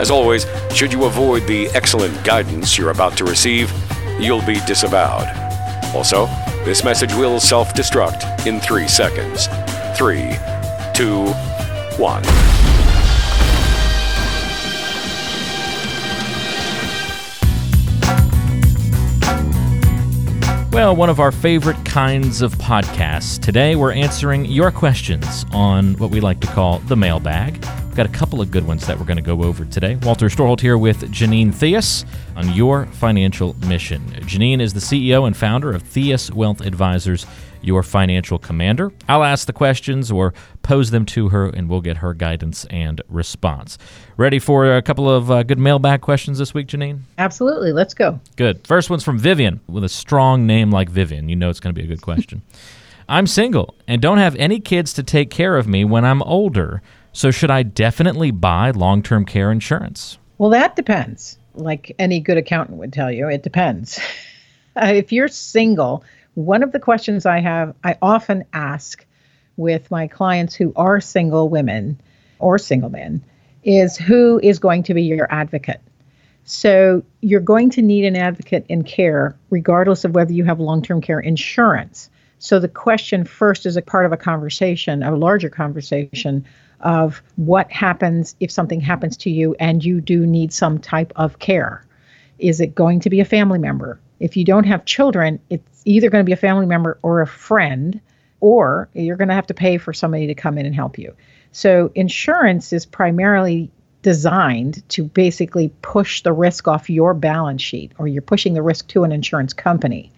As always, should you avoid the excellent guidance you're about to receive, you'll be disavowed. Also, this message will self destruct in three seconds. Three, two, one. Well, one of our favorite kinds of podcasts. Today, we're answering your questions on what we like to call the mailbag. We've got a couple of good ones that we're going to go over today. Walter Storholt here with Janine Theus on your financial mission. Janine is the CEO and founder of Theus Wealth Advisors your financial commander. I'll ask the questions or pose them to her, and we'll get her guidance and response. Ready for a couple of uh, good mailbag questions this week, Janine? Absolutely. Let's go. Good. First one's from Vivian with a strong name like Vivian. You know it's going to be a good question. I'm single and don't have any kids to take care of me when I'm older. So, should I definitely buy long term care insurance? Well, that depends. Like any good accountant would tell you, it depends. uh, if you're single, one of the questions I have, I often ask with my clients who are single women or single men is who is going to be your advocate? So you're going to need an advocate in care, regardless of whether you have long term care insurance. So the question first is a part of a conversation, a larger conversation of what happens if something happens to you and you do need some type of care. Is it going to be a family member? If you don't have children, it's either going to be a family member or a friend, or you're going to have to pay for somebody to come in and help you. So insurance is primarily designed to basically push the risk off your balance sheet, or you're pushing the risk to an insurance company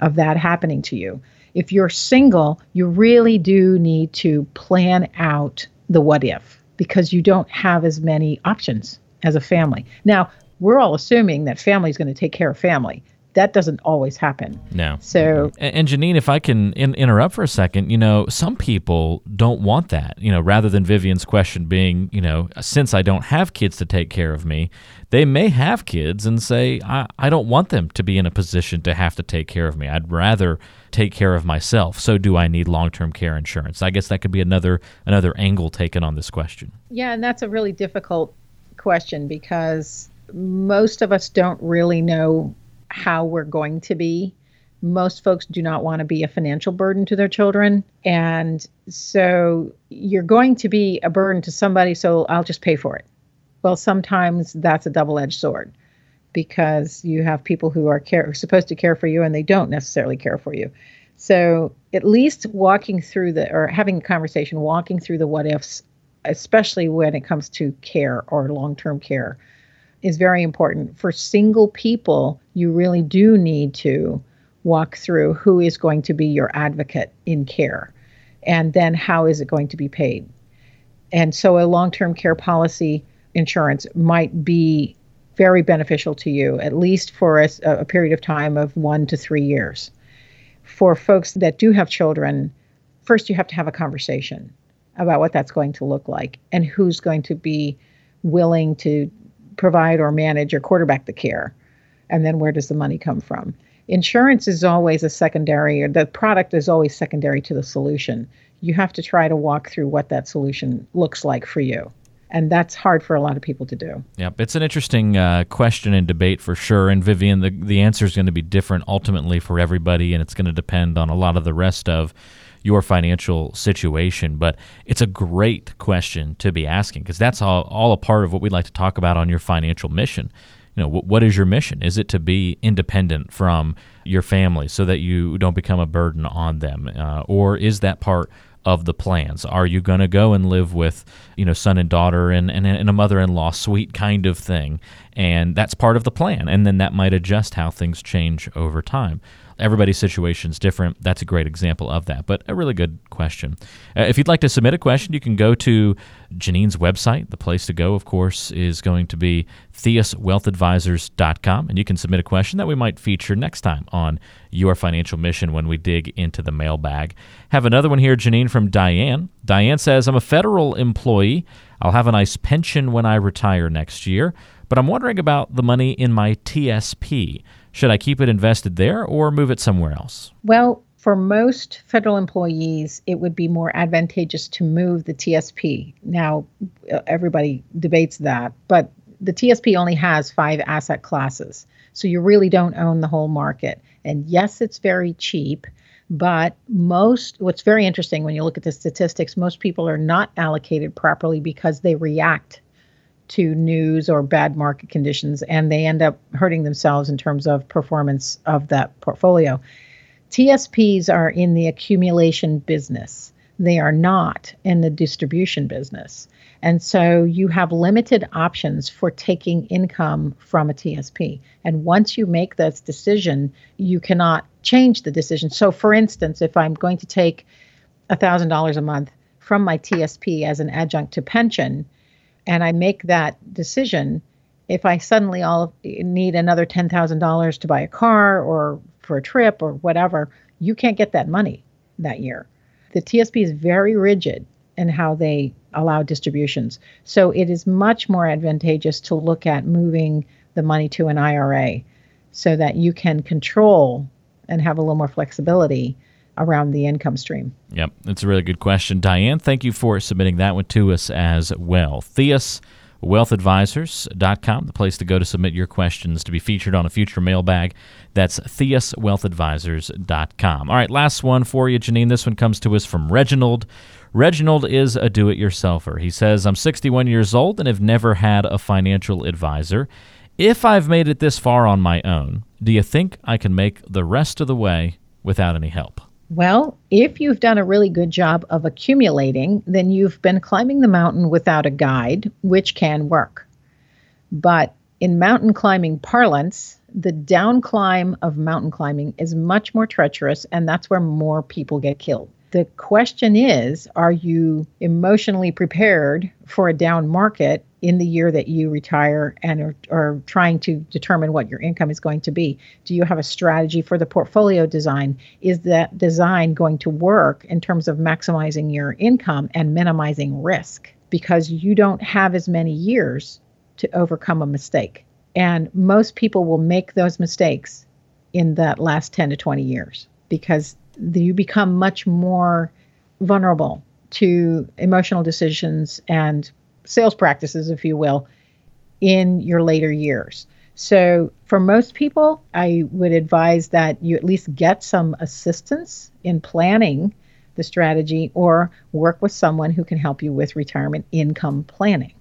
of that happening to you. If you're single, you really do need to plan out the what if because you don't have as many options as a family. Now, we're all assuming that family is going to take care of family that doesn't always happen. No. So, mm-hmm. and, and Janine, if I can in, interrupt for a second, you know, some people don't want that. You know, rather than Vivian's question being, you know, since I don't have kids to take care of me, they may have kids and say, I, I don't want them to be in a position to have to take care of me. I'd rather take care of myself. So, do I need long term care insurance? I guess that could be another another angle taken on this question. Yeah, and that's a really difficult question because most of us don't really know how we're going to be. Most folks do not want to be a financial burden to their children. And so you're going to be a burden to somebody, so I'll just pay for it. Well, sometimes that's a double edged sword because you have people who are care, supposed to care for you and they don't necessarily care for you. So at least walking through the, or having a conversation, walking through the what ifs, especially when it comes to care or long term care, is very important. For single people, you really do need to walk through who is going to be your advocate in care and then how is it going to be paid. And so a long term care policy insurance might be very beneficial to you, at least for a, a, period of time of one to three years. For folks that do have children, first you have to have a conversation about what that's going to look like and who's going to be willing to provide or manage or quarterback the care? And then where does the money come from? Insurance is always a secondary, or the product is always secondary to the solution. You have to try to walk through what that solution looks like for you. And that's hard for a lot of people to do. Yep, it's an interesting uh, question and debate for sure. And Vivian, the, the answer is going to be different ultimately for everybody, and it's going to depend on a lot of the rest of your financial situation. But it's a great question to be asking because that's all, all a part of what we'd like to talk about on your financial mission. You know, what is your mission? Is it to be independent from your family so that you don't become a burden on them? Uh, or is that part of the plans? Are you going to go and live with, you know, son and daughter and, and, and a mother-in-law suite kind of thing? And that's part of the plan. And then that might adjust how things change over time. Everybody's situation is different. That's a great example of that, but a really good question. Uh, if you'd like to submit a question, you can go to Janine's website. The place to go, of course, is going to be theuswealthadvisors.com, and you can submit a question that we might feature next time on Your Financial Mission when we dig into the mailbag. Have another one here, Janine, from Diane. Diane says, I'm a federal employee. I'll have a nice pension when I retire next year, but I'm wondering about the money in my TSP. Should I keep it invested there or move it somewhere else? Well, for most federal employees, it would be more advantageous to move the TSP. Now, uh, everybody debates that, but the TSP only has five asset classes. So you really don't own the whole market. And yes, it's very cheap, but most, what's very interesting when you look at the statistics, most people are not allocated properly because they react to news or bad market conditions and they end up hurting themselves in terms of performance of that portfolio. TSPs are in the accumulation business. They are not in the distribution business. And so you have limited options for taking income from a TSP. And once you make this decision, you cannot change the decision. So, for instance, if I'm going to take $1,000 a month from my TSP as an adjunct to pension, and I make that decision, if I suddenly all need another $10,000 to buy a car or for a trip or whatever, you can't get that money that year. The TSP is very rigid in how they allow distributions. So it is much more advantageous to look at moving the money to an IRA so that you can control and have a little more flexibility around the income stream? Yep, that's a really good question. Diane, thank you for submitting that one to us as well. Theus wealthadvisors.com, the place to go to submit your questions to be featured on a future mailbag. That's theuswealthadvisors.com. All right, last one for you, Janine. This one comes to us from Reginald. Reginald is a do it yourselfer. He says, I'm 61 years old and have never had a financial advisor. If I've made it this far on my own, do you think I can make the rest of the way without any help? Well, if you've done a really good job of accumulating, then you've been climbing the mountain without a guide, which can work. But in mountain climbing parlance, the down climb of mountain climbing is much more treacherous, and that's where more people get killed. The question is are you emotionally prepared for a down market in the year that you retire and are, are, trying to determine what your income is going to be? Do you have a strategy for the portfolio design? Is that design going to work in terms of maximizing your income and minimizing risk? Because you don't have as many years to overcome a mistake. And most people will make those mistakes in that last 10 to 20 years because you become much more vulnerable to emotional decisions and sales practices, if you will, in your later years. So, for most people, I would advise that you at least get some assistance in planning the strategy or work with someone who can help you with retirement income planning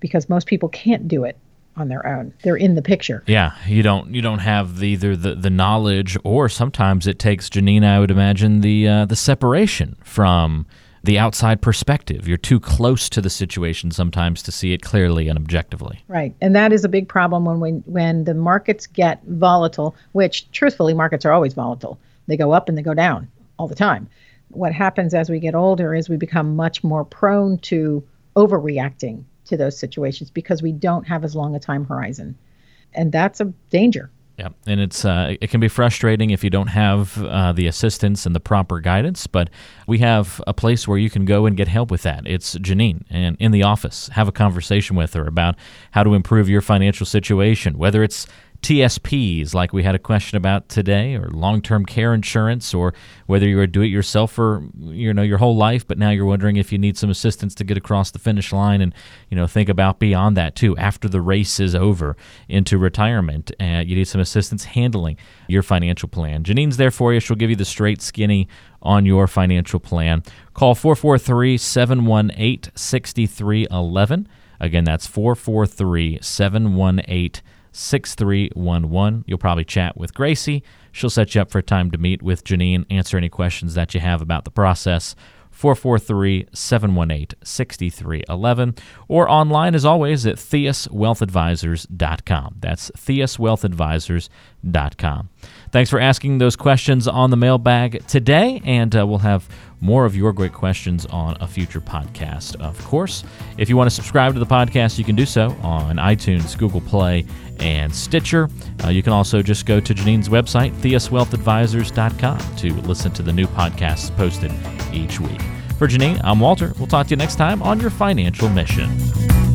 because most people can't do it on their own. They're in the picture. Yeah, you don't you don't have the, either the the knowledge or sometimes it takes Janine. I would imagine the uh, the separation from the outside perspective. You're too close to the situation sometimes to see it clearly and objectively. Right, and that is a big problem when when when the markets get volatile. Which, truthfully, markets are always volatile. They go up and they go down all the time. What happens as we get older is we become much more prone to overreacting to those situations because we don't have as long a time horizon. And that's a danger. Yeah, and it's uh, it can be frustrating if you don't have uh, the assistance and the proper guidance. But we have a place where you can go and get help with that. It's Janine, and in the office, have a conversation with her about how to improve your financial situation. Whether it's TSPs, like we had a question about today, or long-term care insurance, or whether you're a do-it-yourself for you know your whole life, but now you're wondering if you need some assistance to get across the finish line, and you know think about beyond that too. After the race is over into retirement, uh, you need some assistance handling your financial plan. Janine's there for you. She'll give you the straight, skinny on your financial plan. Call 443 718 6311. Again, that's 443 718 6311. You'll probably chat with Gracie. She'll set you up for a time to meet with Janine, answer any questions that you have about the process. 443 718 6311, or online as always at theuswealthadvisors.com. That's theuswealthadvisors.com. Thanks for asking those questions on the mailbag today, and uh, we'll have more of your great questions on a future podcast, of course. If you want to subscribe to the podcast, you can do so on iTunes, Google Play, and Stitcher. Uh, you can also just go to Janine's website, theuswealthadvisors.com, to listen to the new podcasts posted each week. For Janine, I'm Walter. We'll talk to you next time on your financial mission.